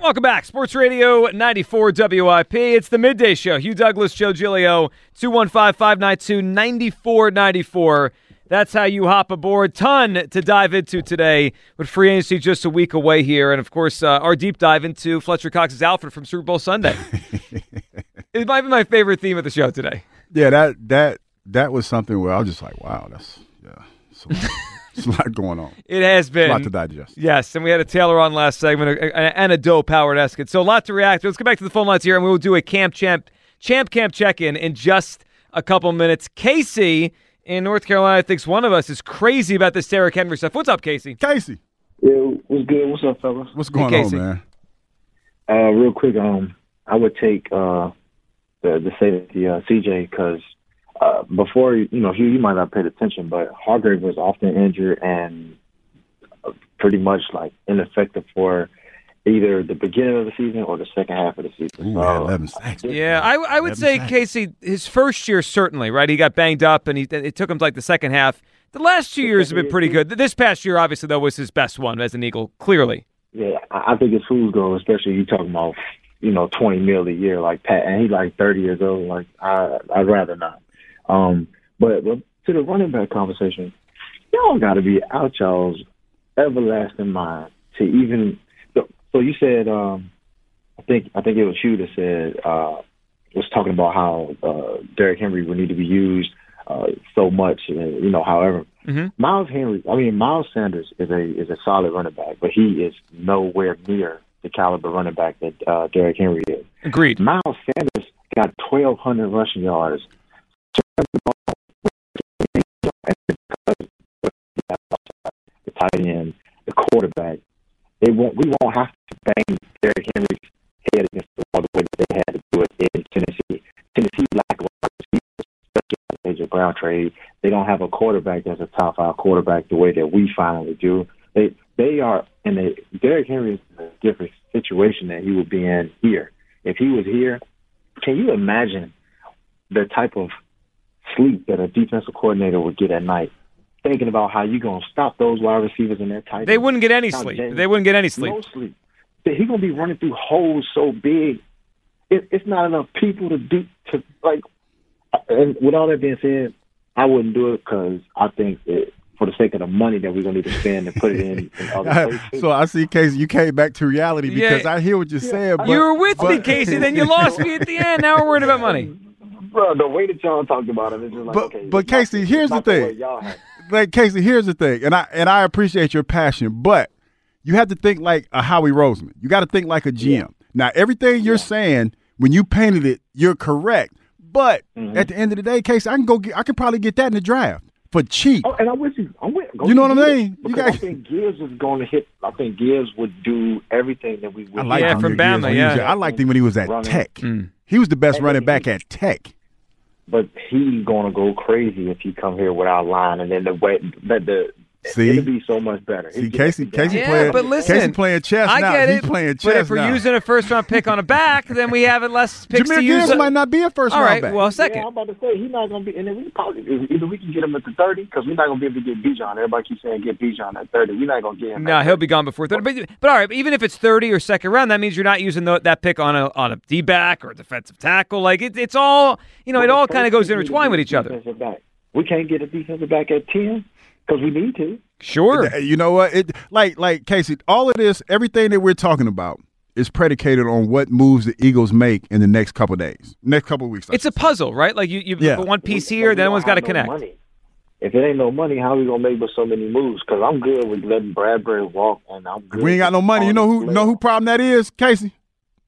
B: Welcome back. Sports Radio 94 WIP. It's the midday show. Hugh Douglas, Joe Giglio, 215 592 9494. That's how you hop aboard. Ton to dive into today with free agency just a week away here. And of course, uh, our deep dive into Fletcher Cox's Alfred from Super Bowl Sunday. [laughs] it might be my favorite theme of the show today.
D: Yeah, that that that was something where I was just like, wow, that's yeah. [laughs] So, There's a lot going on.
B: It has been
D: a lot to digest.
B: Yes, and we had a tailor on last segment and a Doe Howard Eskin. So a lot to react to. Let's go back to the phone lines here, and we will do a Camp Champ Champ Camp check in in just a couple minutes. Casey in North Carolina thinks one of us is crazy about this Derrick Henry stuff. What's up, Casey?
D: Casey.
H: Yeah, what's good? What's up, fellas?
D: What's going
B: Hey,
D: on, man?
H: Uh, real quick, um, I would take uh the the safety uh, CJ because uh, before you know Hugh, you might not have paid attention, but Hargrave was often injured and uh, pretty much like ineffective for either the beginning of the season or the second half of the season.
D: Ooh,
H: So,
D: yeah, 11 sacks.
B: Yeah, I, I would
D: Eleven
B: say
D: sacks.
B: Casey, his first year certainly, right? He got banged up, and he it took him to like the second half. The last two years have been pretty good. This past year, obviously, though, was his best one as an Eagle. Clearly,
H: Yeah, I I think it's who's going, especially you talking about you know twenty mil a year like Pat, and he's like thirty years old. Like I, I'd rather not. Um, but, but to the running back conversation, y'all got to be out y'all's everlasting mind to even. So, so you said, um, I think I think it was you that said uh, was talking about how uh, Derrick Henry would need to be used uh, so much, you know, however.
B: Mhm.
H: Miles Henry, I mean Miles Sanders is a is a solid running back, but he is nowhere near the caliber running back that uh, Derrick Henry is.
B: agreed.
H: Miles Sanders got twelve hundred rushing yards. The tight end, the quarterback, they won't. We won't have to bang Derrick Henry's head against the wall the way that they had to do it in Tennessee. Tennessee lack especially AJ Brown trade. They don't have a quarterback that's a top five quarterback the way that we finally do. They they are in a Derrick Henry is in a different situation that he would be in here. If he was here, can you imagine the type of sleep that a defensive coordinator would get at night, thinking about how you're gonna stop those wide receivers and their tight
B: They wouldn't get any sleep.
H: James-
B: They wouldn't get any sleep.
H: No sleep. He's gonna be running through holes so big. It, it's not enough people to do to like. And with all that being said, I wouldn't do it because I think it, for the sake of the money that we're gonna need to spend and put it in, in [laughs] other places.
D: so I see, Casey, you came back to reality
B: Yeah.
D: because I hear what you're saying. But,
B: you were with me, Casey. Then you [laughs] lost me at the end. Now we're worried about money.
H: Bro, the way that y'all talked about it, it's just like
D: But-
H: okay.
D: but
H: it's not-
D: Casey, here's the thing.
H: y'all
D: like Casey, here's the thing, and I and I appreciate your passion, but you have to think like a Howie Roseman. You got to think like a GM. Now, everything you're saying when you painted it, you're correct. But
H: Mm-hmm.
D: at the end of the day, Casey, I can go. Get, I can probably get that in the draft for cheap.
H: Oh, and I'm with you. I'm with. go
D: You know what I mean? You
H: Because
D: got-
H: I think Gibbs is going to hit. I think Gibbs would do everything that we would.
D: I like
B: Yeah, from
D: when
B: Bama,
D: when was
B: yeah.
D: I liked him when he was at
H: Running.
D: Tech.
B: Mm.
D: He was the best
H: And
D: running
H: he-
D: back at Tech.
H: But he's to go crazy if he come here without line. And then the way that the
D: See?
H: it'll be so much better.
D: See, Casey. Casey
B: Yeah,
D: playing,
B: but listen,
D: Casey playing chess
B: I
D: now.
B: get
D: He's
B: it.
D: playing chess
B: but if we're
D: now.
B: using a first round pick on a back, then we have it less [laughs] picks
D: Jameer
B: to use.
D: Gibbs might not be a first
B: All
D: round
B: right,
D: back.
B: well, second.
H: Yeah, I'm about to say he's not going to be. And then we probably either we can get him at the thirty because we're not going to be able to get Bijan. Everybody keeps saying get Bijan at thirty. We're not going to get him.
B: No, he'll be gone before thirty. But, but all right, even if it's thirty or second round, that means you're not using the, that pick on a on a D back or a defensive tackle. Like it, it's all you know, it all kind of goes intertwined with each other.
H: Defensive back. We can't get a defensive back at ten because we need to.
B: Sure.
D: You know what? It like like Casey, all of this, everything that we're talking about is predicated on what moves the Eagles make in the next couple of days, next couple of weeks.
B: It's a puzzle, right? Like you, you
D: Yeah.
B: put one piece here,
H: we
B: then
H: don't
B: one's got to
H: have no
B: connect.
H: money. If it ain't no money, how we gonna make with so many moves? Because I'm good with letting Bradberry walk, and I'm good.
D: we ain't got no money. You know who know who problem that is, Casey?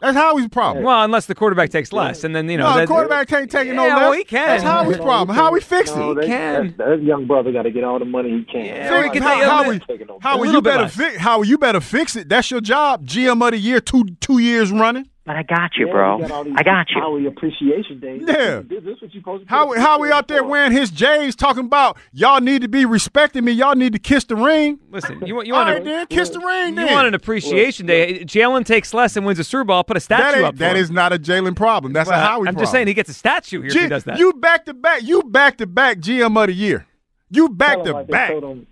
D: That's Howie's problem.
B: Well, unless the quarterback takes less, and then you know
D: no,
B: that,
D: the quarterback can't take it no
B: Yeah,
D: less.
B: well, he can.
D: That's Howie's
H: No,
D: problem.
H: he
D: How we
H: can't.
D: fix
H: No,
D: it?
H: they-
B: can.
H: That, that young brother got to get all the money he can.
B: Yeah,
D: Fix
B: we can
D: How-
B: take
D: Howie, Howie, you better
B: less.
D: fix. Howie, you better fix it. That's your job. GM of the year, two two years running.
I: But I got you,
H: Yeah,
I: bro.
H: got
I: I got you.
H: Howie appreciation day.
D: Yeah.
H: This, this what you supposed to
D: How
H: do.
D: how we out there wearing his J's talking about y'all need to be respecting me. Y'all need to kiss the ring.
B: Listen, you want you
D: All
B: want
D: right,
B: to
D: then kiss the ring.
B: you
D: Then
B: want an appreciation day. Jalen takes less and wins a Super Bowl. I'll put a statue
D: that
B: up.
D: ain't,
B: for
D: that
B: him.
D: is not a Jalen problem. That's
B: Well,
D: a Howie
B: I'm
D: problem.
B: just saying he gets a statue here if he does that.
D: You back to back. You back to back GM of the year. You back to
H: back. like they
D: back.
H: told him-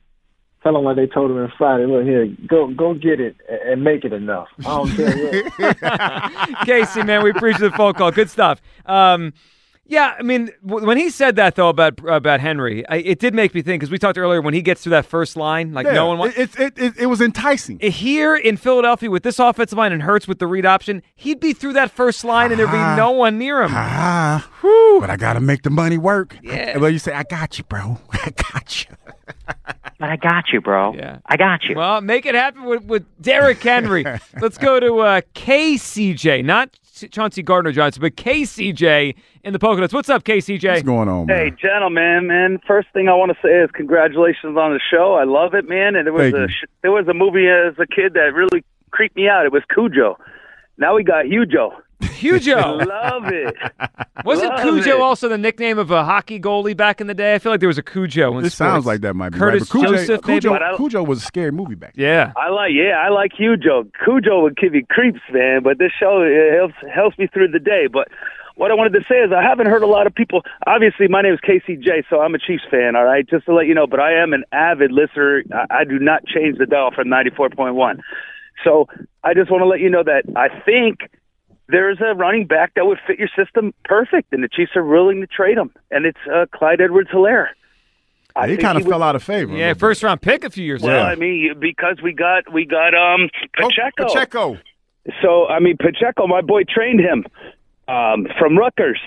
H: Tell them what they told him on Friday. Look here, go go get it and- and make it enough. I don't care what. [laughs]
B: Casey, man, we appreciate the phone call. Good stuff. Um, yeah, I mean, w- when he said that though about about Henry, I, it did make me think because we talked earlier when he gets to that first line, like
D: Yeah,
B: no one wants.
D: It, it, it, it was enticing.
B: Here in Philadelphia with this offensive line and Hurts with the read option, he'd be through that first line and there'd be no one near him.
D: Ah, but I got to make the money work.
B: Yeah.
D: Well, you say, I got you, bro. [laughs] I got you.
I: But I got you, bro.
B: Yeah.
I: I got you.
B: Well, make it happen with, with Derrick Henry. [laughs] Let's go to uh, KCJ, not Chauncey Gardner Johnson, but KCJ in the Poconos. What's up, KCJ?
D: What's going on, man?
J: Hey, gentlemen, man. First thing I want to say is congratulations on the show. I love it, man. And there was
D: Thank
J: a
D: you.
J: sh- there was a movie as a kid that really creeped me out. It was Cujo. Now we got Hugo.
B: Hugo. [laughs]
J: love it.
B: Wasn't
J: Love
B: Cujo
J: it.
B: also the nickname of a hockey goalie back in the day? I feel like there was a Cujo. In
D: It sounds like that might be
B: Curtis
D: right. But Cujo,
B: Joseph.
D: Cujo,
J: But I-
D: Cujo was a scary movie back then.
B: Yeah.
J: I like, yeah, I like Cujo. Cujo would give you creeps, man. But this show it helps helps me through the day. But what I wanted to say is I haven't heard a lot of people. Obviously, my name is KCJ, so I'm a Chiefs fan. All right, just to let you know. But I am an avid listener. I, I do not change the dial from 94.1. So I just want to let you know that I think there's a running back that would fit your system perfect, and the Chiefs are willing to trade him, and it's uh, Clyde Edwards-Hilaire.
D: He kind of
J: would-
D: fell out of favor.
B: Yeah, first round pick a few years
J: Well,
B: ago.
J: I mean, because we got we got um
D: bit. Oh,
J: Pacheco.
D: Pacheco.
J: So I mean, Pacheco, my boy, trained him um, from Rutgers.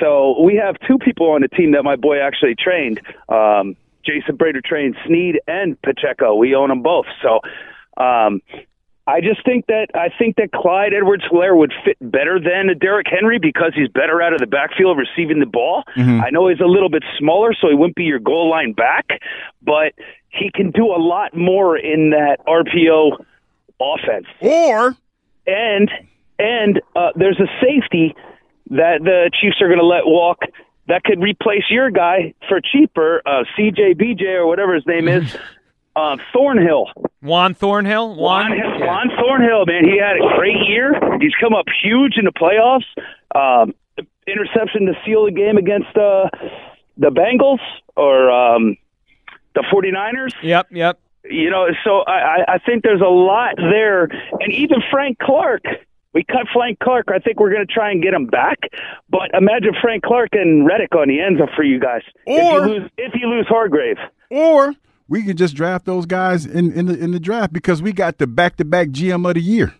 J: So we have two people on the team that my boy actually trained. Um, Jason Brader trained Sneed and Pacheco. We own them both. So um, I just think that I think that Clyde Edwards-Hilaire would fit better than Derrick Henry because he's better out of the backfield receiving the ball. I know he's a little bit smaller, so he wouldn't be your goal line back, but he can do a lot more in that RPO offense
D: Or
J: and and uh, there's a safety that the Chiefs are going to let walk that could replace your guy for cheaper, uh, CJ BJ or whatever his name is, [laughs] uh, Thornhill.
B: Juan Thornhill. Juan.
J: Juan,
B: Yeah.
J: Juan Thornhill, man, he had a great year. He's come up huge in the playoffs. Um, interception to seal the game against uh, the Bengals or um, the 49ers
B: Yep. Yep.
J: you know, so I, I- I think there's a lot there, and even Frank Clark. We cut Frank Clark. I think we're going to try and get him back. But imagine Frank Clark and Reddick on the ends for you guys. if
D: Or-
J: you lose, if you lose Hargrave,
D: or we can just draft those guys in, in the in the draft because we got the back to back GM of the year.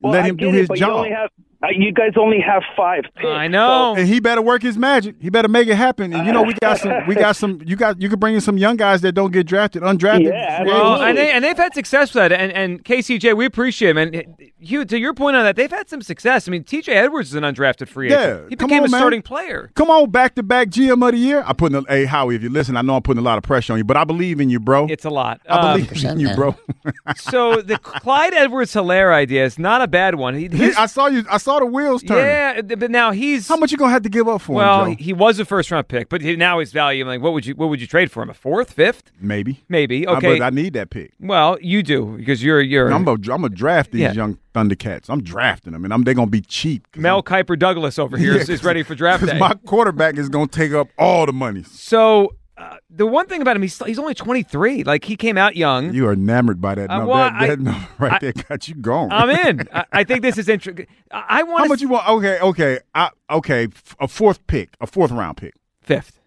J: well,
D: Let him do
J: it,
D: his
J: but You,
D: job.
J: only have, you guys only have five. Picks,
B: I know.
D: and he better work his magic. He better make it happen. And you know, we got some, we got some, you got, you could bring in some young guys that don't get drafted, undrafted.
J: Yeah,
B: Well, and, they, and they've had success with that. And, and KCJ, we appreciate him. And Hugh, to your point on that, they've had some success. I mean, TJ Edwards is an undrafted free agent.
D: Yeah,
B: he
D: come
B: became
D: on,
B: a
D: man.
B: starting player.
D: Come on, back to back GM of the year. I put putting, a, hey Howie, if you listen, I know I'm putting a lot of pressure on you, but I believe in you, bro.
B: It's a lot.
D: I
B: Um,
D: believe in you, bro. [laughs]
B: so the Clyde Edwards Hilaire idea is not a bad one. He,
D: He- I saw you. I saw saw the wheels turning.
B: Yeah, but now he's
D: How much you gonna have to give up for
B: well,
D: him, Joe?
B: he was a first round pick, but he, now his value. Like, what would you what would you trade for him? A fourth, fifth,
D: Maybe.
B: maybe?
D: I-
B: Okay,
D: but I need that pick.
B: well, you do because you're you're
D: I'm gonna I'm draft these
B: Yeah.
D: young Thundercats. I'm drafting them, and I'm they're gonna be cheap.
B: Mel Kiper Douglas over here is, [laughs]
D: Yeah,
B: is ready for draft day.
D: My quarterback is gonna take up all the money.
B: So uh, the one thing about him, he's he's only 23. Like he came out young.
D: You are enamored by that
B: Uh,
D: number.
B: well,
D: that,
B: I- [laughs]
D: that number right
B: I-
D: there got you going.
B: I'm in. I, I think this is interesting. I, want
D: How much you want? Okay, okay, I, okay. f- A fourth pick, a fourth round pick.
B: fifth.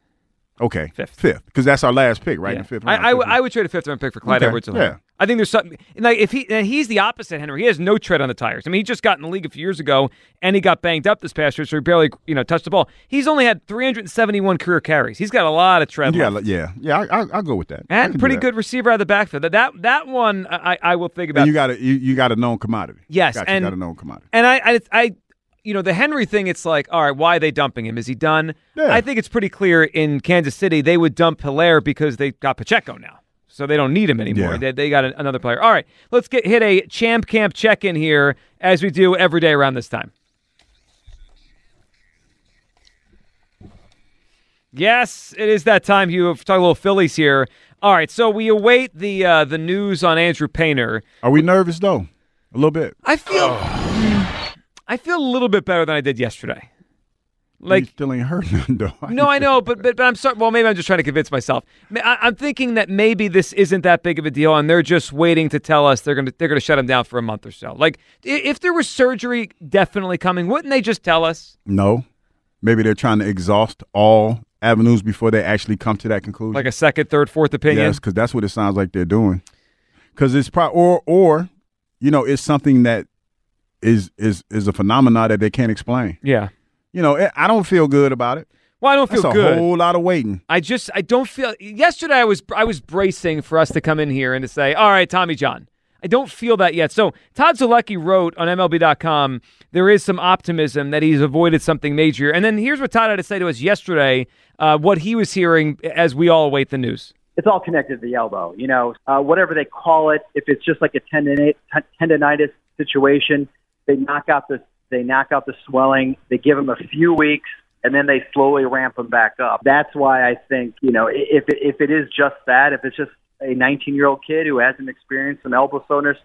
D: Okay,
B: Fifth.
D: fifth, because that's our last pick, right?
B: Yeah.
D: Fifth
B: I,
D: round.
B: I,
D: fifth
B: would- I would trade a fifth round pick for Clyde
D: Okay,
B: Edwards.
D: yeah.
B: I think there's something like if he and he's the opposite Henry. He has no tread on the tires. I mean, he just got in the league a few years ago and he got banged up this past year, so he barely you know touched the ball. He's only had 371 career carries. He's got a lot of tread.
D: Yeah,
B: left.
D: yeah, yeah. I, I, I'll go with that.
B: And pretty
D: that.
B: good receiver out of the backfield. That that, that one I, I will think about.
D: And you got a you, you got a known commodity.
B: Yes,
D: got,
B: and-
D: you got a known commodity.
B: And I, I, I, you know, the Henry thing. It's like, all right, why are they dumping him? Is he done?
D: Yeah.
B: I think it's pretty clear in Kansas City they would dump Hilaire because they got Pacheco now, so they don't need him anymore.
D: Yeah.
B: They, they got a- another player. All right, let's get hit a champ camp check in here as we do every day around this time. Yes, it is that time. You have talked a little Phillies here. All right, so we await the uh, the news on Andrew Painter.
D: Are we nervous though? A little bit.
B: I feel I feel a little bit better than I did yesterday. Like
D: you still ain't hurt [laughs] nothing though.
B: no, I know, but, but but I'm sorry. Well, maybe I'm just trying to convince myself. I, I'm thinking that maybe this isn't that big of a deal, and they're just waiting to tell us they're gonna they're gonna shut him down for a month or so. Like if there was surgery definitely coming, wouldn't they just tell us?
D: No, maybe they're trying to exhaust all avenues before they actually come to that conclusion.
B: Like a second, third, fourth opinion.
D: Yes, because that's what it sounds like they're doing. Because it's pro or or you know it's something that is is is a phenomenon that they can't explain.
B: Yeah.
D: You know, it, I don't feel good about it.
B: Well, I don't feel
D: That's a
B: good.
D: whole lot of waiting.
B: I just I don't feel. Yesterday I was I was bracing for us to come in here and to say, all right, Tommy John. I don't feel that yet. So Todd Zolecki wrote on MLB.com there is some optimism that he's avoided something major. And then here's what Todd had to say to us yesterday. Uh, what he was hearing as we all await the news.
K: it's all connected to the elbow. You know, uh, whatever they call it. If it's just like a tendinite, tendonitis situation, they knock out the they knock out the swelling. They give him a few weeks, and then they slowly ramp him back up. That's why I think you know if it, if it is just that, if it's just a 19 year old kid who hasn't experienced some elbow soreness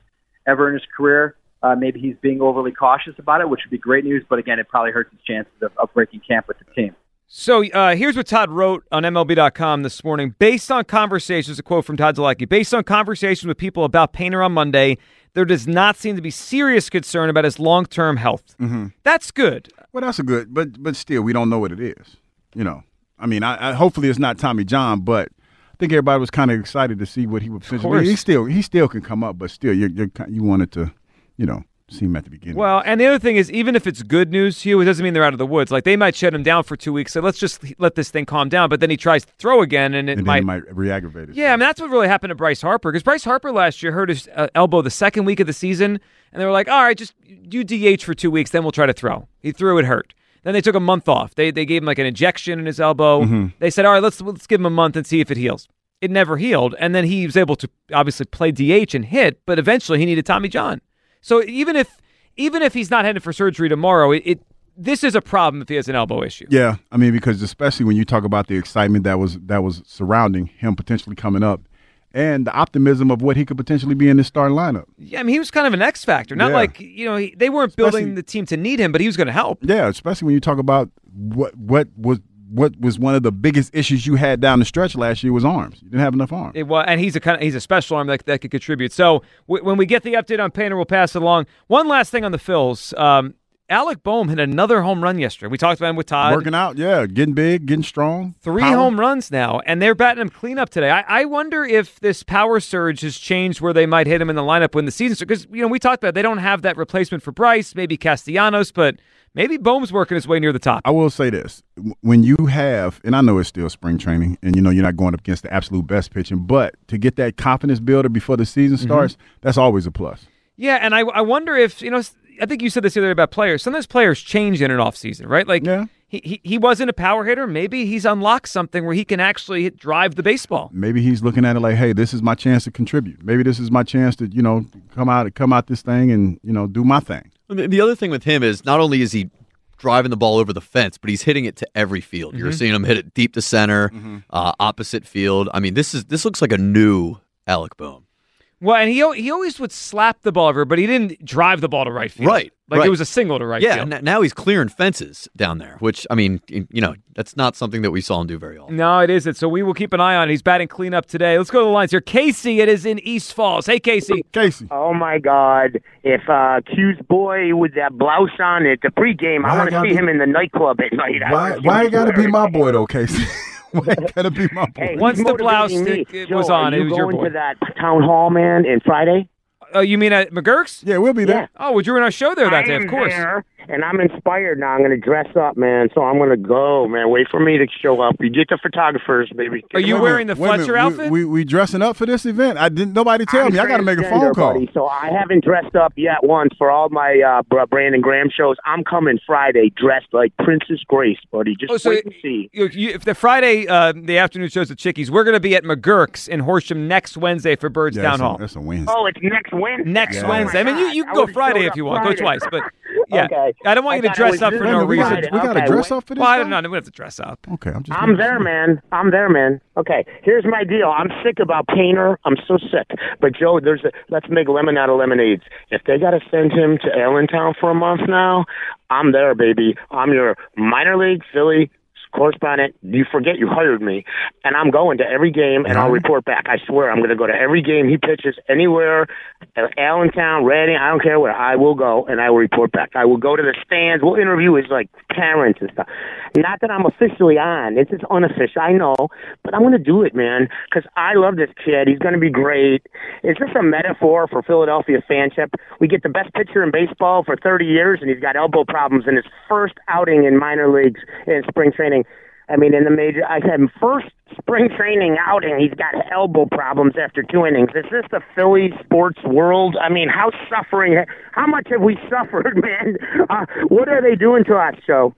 K: ever in his career. Uh, maybe he's being overly cautious about it, which would be great news. But again, it probably hurts his chances of, of breaking camp with the team.
B: So uh, here's what Todd wrote on MLB.com this morning. Based on conversations, a quote from Todd Zolecki, based on conversations with people about Painter on Monday, there does not seem to be serious concern about his long term health.
D: Mm-hmm.
B: That's good.
D: Well, that's a good, but but still, we don't know what it is. You know, I mean, I, I hopefully it's not Tommy John, but I think everybody was kind of excited to see what he would.
B: course.
D: He still he still can come up, but still, you're, you're you wanted to, you know, see him at the beginning.
B: Well, and the other thing is, even if it's good news to you, it doesn't mean they're out of the woods. Like they might shut him down for two weeks. So let's just let this thing calm down. But then he tries to throw again, and it
D: and
B: might.
D: might re-aggravate it.
B: yeah, I mean that's what really happened to Bryce Harper because Bryce Harper last year hurt his uh, elbow the second week of the season, and they were like, "All right, just do DH for two weeks, then we'll try to throw." He threw, it hurt. Then they took a month off. They they gave him like an injection in his elbow.
D: Mhm.
B: They said, "All right, let's let's give him a month and see if it heals." It never healed, and then he was able to obviously play DH and hit, but eventually he needed Tommy John. So even if even if he's not headed for surgery tomorrow, it, it this is a problem if he has an elbow issue.
D: Yeah, I mean, because especially when you talk about the excitement that was that was surrounding him potentially coming up, and the optimism of what he could potentially be in this starting lineup.
B: Yeah, I mean he was kind of an X factor. Not
D: Yeah.
B: like you know he, they weren't building the team to need him, but he was going to help.
D: Yeah, especially when you talk about what what was what was one of the biggest issues you had down the stretch last year was arms. You didn't have enough arms.
B: It was, and he's a kind of, he's a special arm that, that could contribute. So w- when we get the update on Painter, we'll pass it along. One last thing on the Phils. Um, Alec Bohm hit another home run yesterday. We talked about him with Todd.
D: Working out, yeah, getting big, getting strong.
B: Three
D: Power.
B: home runs now, and they're batting him clean up today. I, I wonder if this power surge has changed where they might hit him in the lineup when the season starts. because you know we talked about they don't have that replacement for Bryce, maybe Castellanos, but maybe Bohm's working his way near the top.
D: I will say this: when you have, and I know it's still spring training, and you know you're not going up against the absolute best pitching, but to get that confidence builder before the season
B: Mm-hmm.
D: starts, that's always a plus.
B: Yeah, and I I wonder if you know I think you said this the other day about players. Sometimes players change in an offseason, right? Like he, he he wasn't a power hitter. Maybe he's unlocked something where he can actually hit, drive the baseball.
D: Maybe he's looking at it like, hey, this is my chance to contribute. Maybe this is my chance to, you know, come out come out this thing and you know do my thing.
E: The the other thing with him is not only is he driving the ball over the fence, but he's hitting it to every field. You're
B: Mhm.
E: seeing him hit it deep to center, uh, opposite field. I mean, this is this looks like a new Alec Bohm.
B: Well, and he he always would slap the ball over, but he didn't drive the ball to right field.
E: Right,
B: Like
E: right.
B: it was a single to right
E: yeah,
B: field.
E: n- now he's clearing fences down there, which I mean, you know, that's not something that we saw him do very often.
B: No, it isn't. So we will keep an eye on it. He's batting cleanup today. Let's go to the lines here. Casey, it is in East Falls. Hey, Casey.
D: Casey.
L: Oh my God! If uh, Q's boy with that blouse on at the pregame,
D: Why
L: I want to see
D: be-
L: him in the nightclub at night. I
D: Why,
L: wanna
D: why got to be my boy though, Casey? [laughs] [laughs] why it got to be my boy?
L: Hey,
B: Once the blouse
L: motivating me.
B: it
L: Joe,
B: was
L: are
B: on,
L: you
B: it was your
L: going
B: boy.
L: to that town hall, man, in Friday?
B: Oh, you mean at McGurk's?
D: Yeah, we'll be there.
B: Oh, well, you were in our show there that
L: I
B: day, of course.
L: there, and I'm inspired now. I'm going to dress up, man. So I'm going to go, man. Wait for me to show up. You get the photographers, baby.
B: Are you wearing the Fletcher outfit?
D: We, we we dressing up for this event. I didn't. Nobody tell
L: I'm
D: me. I got to make a phone call.
L: buddy, so I haven't dressed up yet once for all my uh, Brandon Graham shows. I'm coming Friday dressed like Princess Grace, buddy. Just
B: Oh, so
L: wait and see.
B: You, you, if the Friday, uh, the afternoon shows the Chickies, we're going to be at McGurk's in Horsham next Wednesday for Birds
D: Yeah,
B: Town
D: that's a-
B: Hall.
D: that's a Wednesday.
L: Oh, it's next Wednesday.
B: Next
D: Yeah.
B: Wednesday. I mean, you, you can
L: I
B: go Friday if you want.
L: Friday.
B: Go twice, but [laughs] yeah,
L: Okay.
B: I don't want
L: I
B: you to dress up for no
D: we
B: reason.
D: gotta, we gotta
L: Okay,
D: dress
L: wait.
D: up for this.
B: Well, I don't know. We don't have to dress up.
D: Okay, I'm just.
L: I'm there, man. I'm there, man. Okay, here's my deal. I'm sick about Painter. I'm so sick. But Joe, there's a let's make lemon out of lemonades. If they got to send him to Allentown for a month now, I'm there, baby. I'm your minor league Philly correspondent. You forget you hired me, and I'm going to every game, and I'll report back. I swear, I'm going to go to every game he pitches anywhere, Allentown, Reading. I don't care where. I will go, and I will report back. I will go to the stands. We'll interview his like parents and stuff. Not that I'm officially on. It's just unofficial. I know, but I'm going to do it, man, because I love this kid. He's going to be great. It's just a metaphor for Philadelphia fanship. We get the best pitcher in baseball for 30 years, and he's got elbow problems in his first outing in minor leagues in spring training. I mean, in the major, I said first spring training outing, he's got elbow problems after two innings. Is this the Philly sports world? I mean, how suffering? How much have we [laughs] suffered, man? Uh, what are they doing to us, Joe?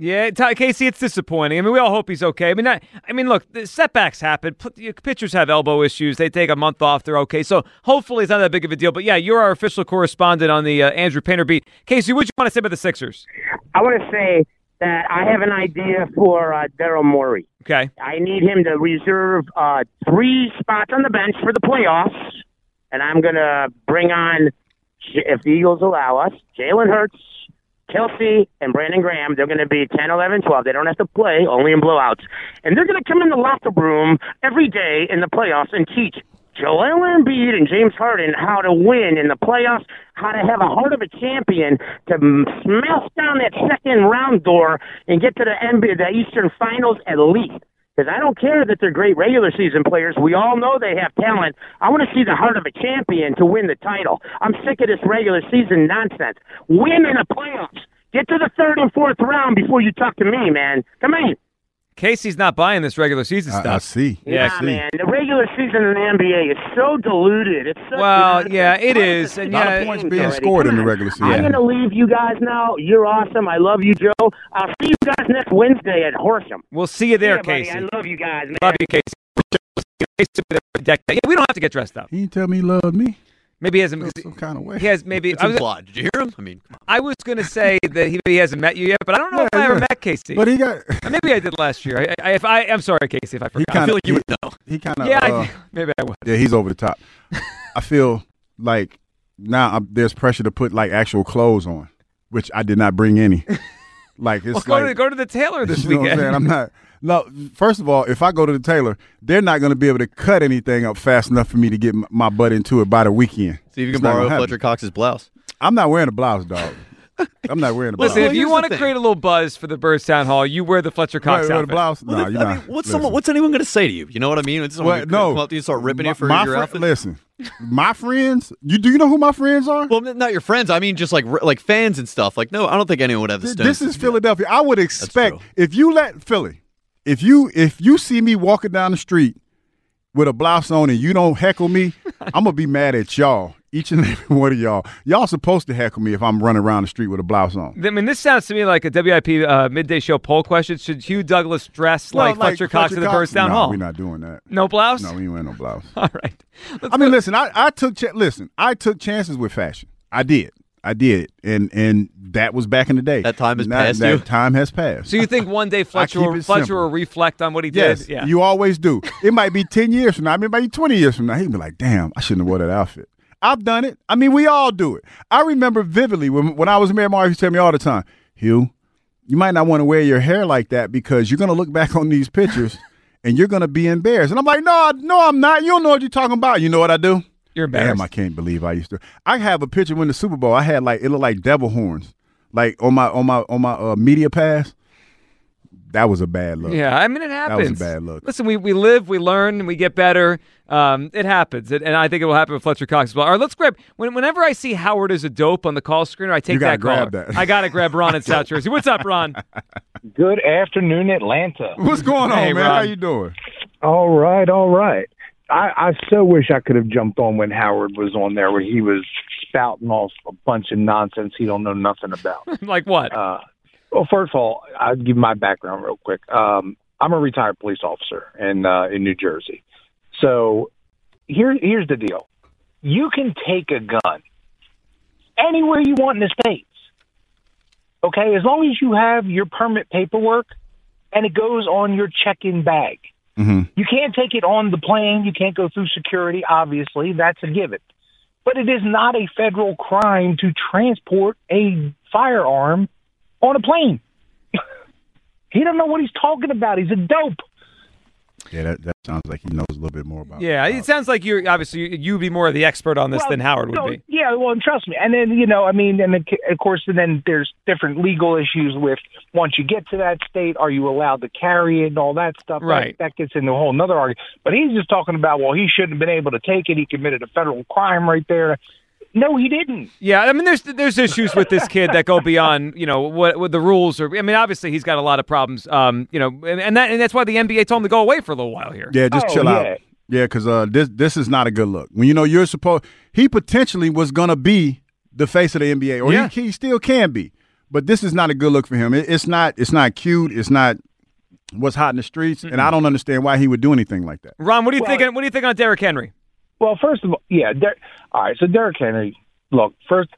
B: Yeah, Ty- Casey, it's disappointing. I mean, we all hope he's okay. I mean, I, I mean, look, the setbacks happen. Pitchers have elbow issues. They take a month off. They're okay. So hopefully it's not that big of a deal. But yeah, you're our official correspondent on the uh, Andrew Painter beat. Casey, what do you want to say about the Sixers?
L: I want to say that I have an idea for uh, Daryl Morey.
B: Okay.
L: I need him to reserve uh, three spots on the bench for the playoffs, and I'm going to bring on, if the Eagles allow us, Jalen Hurts, Kelce, and Brandon Graham. They're going to be 10, 11, 12. They don't have to play, only in blowouts. And they're going to come in the locker room every day in the playoffs and teach Joel Embiid and James Harden how to win in the playoffs, how to have a heart of a champion to smash down that second round door and get to the NBA, the Eastern Finals at least. Because I don't care that they're great regular season players. We all know they have talent. I want to see the heart of a champion to win the title. I'm sick of this regular season nonsense. Win in the playoffs. Get to the third and fourth round before you talk to me, man. Come on.
B: Casey's not buying this regular season stuff.
D: I see.
B: Yeah,
L: nah, man. The regular season in the NBA is so diluted. It's such
B: Well,
L: nonsense.
B: yeah, it is.
L: Why
B: is,
L: does it
B: and yeah,
D: Points being
L: already?
D: scored in the regular season.
L: I'm going to leave you guys now. You're awesome. I love you, Joe. I'll see you guys next Wednesday at Horsham.
B: We'll see you there,
L: Yeah, buddy.
B: Casey.
L: I love you guys, man.
B: Love you, Casey. Casey with a deck- Yeah, we don't have to get dressed up.
D: He didn't tell me he loved me.
B: Maybe he hasn't.
D: Some kind of way.
B: He has maybe.
E: It's
B: I was,
E: implied. Did you hear him? I mean, come on.
B: I was going to say that he, he hasn't met you yet, but I don't know if
D: Yeah,
B: I ever met Casey.
D: But he got.
B: Uh, maybe I did last year. I, I, if I, I'm sorry, Casey, if I
D: He
B: forgot.
D: kind
E: I feel
D: of.
E: like you would know.
D: He kind of.
B: yeah,
D: uh,
B: I, [laughs] maybe I would.
D: Yeah, he's over the top. I feel like now I'm, there's pressure to put like actual clothes on, which I did not bring any. Like it's
B: Well, go,
D: like
B: to, go to the tailor this [laughs]
D: you know what I'm
B: weekend.
D: saying? I'm not. No, first of all, if I go to the tailor, they're not going to be able to cut anything up fast enough for me to get m- my butt into it by the weekend.
E: See if you can
D: not
E: borrow. Fletcher Cox's blouse.
D: I'm not wearing a blouse, dog. [laughs] I'm not wearing a blouse.
B: Listen, if you want to create a little buzz for the Birds Town Hall, you wear the Fletcher Cox
D: Wear- wear
B: outfit.
D: the blouse?
E: Well,
D: no,
E: then,
D: you're
E: I
D: not.
E: mean, what's someone? What's anyone going to say to you? You know what I mean? It's
D: Well, no.
E: come up to you start ripping
D: my,
E: you for
D: my
E: your
D: fri-
E: outfit.
D: Listen, my friends. You do you know who my friends are?
E: Well, not your friends. I mean, just like like fans and stuff. Like, no, I don't think anyone would have the stones.
D: This is Philadelphia. I would expect if you let Philly, if you if you see me walking down the street with a blouse on and you don't heckle me, [laughs] I'm gonna be mad at y'all. Each and [laughs] every one of y'all. Y'all supposed to heckle me if I'm running around the street with a blouse on.
B: I mean, this sounds to me like a WIP uh, midday show poll question. Should Hugh Douglas dress
D: Well,
B: like, Fletcher Cox at the
D: Cox-
B: Down
D: no,
B: Hall?
D: We're not doing that.
B: No blouse?
D: No, we ain't wearing no blouse. [laughs]
B: All right.
D: I mean, listen, I, I took ch- listen, I took chances with fashion. I did. I did, and and that was back in the day.
E: That time has
D: Now-
E: passed
D: That
E: you?
D: time has passed.
B: So you think [laughs] one day Fletcher, will, Fletcher
D: simple.
B: will reflect on what he
D: Yes,
B: did? Yeah.
D: you always do. It might be ten years from now. I mean, it might be twenty years from now. He'd be like, "Damn, I shouldn't have wore that outfit." I've done it. I mean, we all do it. I remember vividly when when I was married. Mark used to tell me all the time, "Hugh, you might not want to wear your hair like that because you're going to look back on these pictures [laughs] and you're going to be embarrassed." And I'm like, "No, no, I'm not. You don't know what you're talking about. You know what I do?
B: You're embarrassed. Damn.
D: I can't believe I used to. I have a picture when the Super Bowl. I had like it looked like devil horns, like on my on my on my uh, media pass. That was a bad look.
B: Yeah, I mean it happens.
D: That was a bad look.
B: Listen, we, we live, we learn, we get better. Um, it happens, and, and I think it will happen with Fletcher Cox as well. All right, let's grab. When, whenever I see Howard as a dope on the call screener, I take
D: You gotta
B: that caller.
D: grab that.
B: I gotta grab Ron in [laughs] South Jersey. What's up, Ron?
M: Good afternoon, Atlanta.
D: What's going on,
B: Hey,
D: man?
B: Ron.
D: How you doing?
M: All right, all right. I, I so wish I could have jumped on when Howard was on there, where he was spouting off a bunch of nonsense he don't know nothing about. [laughs]
B: like what?
M: Uh, well, first of all, I'll give my background real quick. Um, I'm a retired police officer in uh, in New Jersey. So here here's the deal: you can take a gun anywhere you want in the states. Okay, as long as you have your permit paperwork and it goes on your check-in bag.
D: Mm-hmm.
M: You can't take it on the plane. You can't go through security. Obviously, that's a given. But it is not a federal crime to transport a firearm on a plane. [laughs] he don't know what he's talking about. He's a dope.
D: Yeah, that, that sounds like he knows a little bit more about.
B: Yeah, it sounds like you're obviously you- you'd be more of the expert on this
M: Well,
B: than Howard would
M: no,
B: be.
M: Yeah, well, and trust me. And then you know, I mean, and then, of course, and then there's different legal issues with once you get to that state, are you allowed to carry it and all that stuff.
B: Right.
M: That, gets into a whole another argument. But he's just talking about, well, he shouldn't have been able to take it. He committed a federal crime right there. No, he didn't.
B: Yeah, I mean, there's there's issues with this kid that go beyond you know what, what the rules are. I mean, obviously he's got a lot of problems. Um, you know, and, and that and that's why the NBA told him to go away for a little while here.
D: Yeah, just
M: Oh,
D: chill
M: yeah.
D: out. Yeah, because uh, this this is not a good look. When you know you're supposed, he potentially was gonna be the face of the NBA, or
B: Yeah.
D: he, he still can be. But this is not a good look for him. It, it's not. It's not cute. It's not what's hot in the streets, and I don't understand why he would do anything like that.
B: Ron, what do you
M: Well-
B: think? What do you think on Derrick Henry?
M: Well, first of all, yeah. Der- all right, so Derrick Henry. Look, first,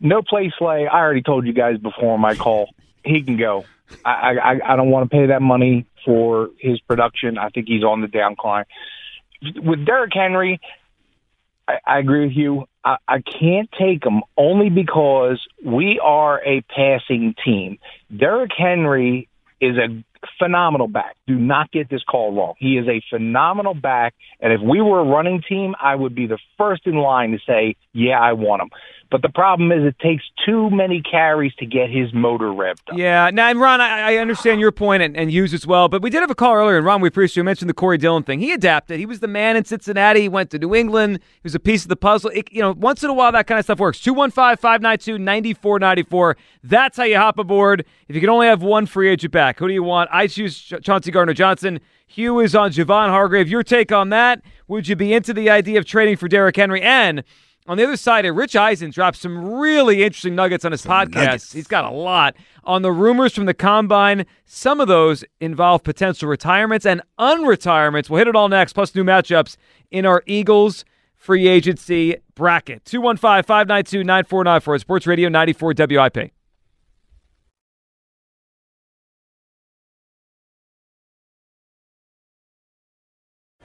M: no play slay. I already told you guys before my call. He can go. I I, I don't want to pay that money for his production. I think he's on the downcline. With Derrick Henry, I, I agree with you. I, I can't take him only because we are a passing team. Derrick Henry is a phenomenal back. Do not get this call wrong. He is a phenomenal back, and if we were a running team, I would be the first in line to say, "Yeah, I want him." But the problem is, it takes too many carries to get his motor revved up.
B: Yeah, now and Ron, I, I understand your point and, and use as well, but we did have a call earlier, and Ron, we appreciate you mentioned the Corey Dillon thing. He adapted. He was the man in Cincinnati. He went to New England. He was a piece of the puzzle. It, you know, once in a while, that kind of stuff works. 215-592-9494. That's how you hop aboard. If you can only have one free agent back, who do you want? I choose Ch- Chauncey Gardner-Johnson. Hugh is on Javon Hargrave. Your take on that? Would you be into the idea of trading for Derrick Henry? And on the other side, uh, Rich Eisen dropped some really interesting nuggets on his podcast.
C: nuggets.
B: He's got a lot on the rumors from the combine. Some of those involve potential retirements and unretirements. We'll hit it all next, plus new matchups in our Eagles free agency bracket. 215 592 9494 Sports Radio 94 WIP.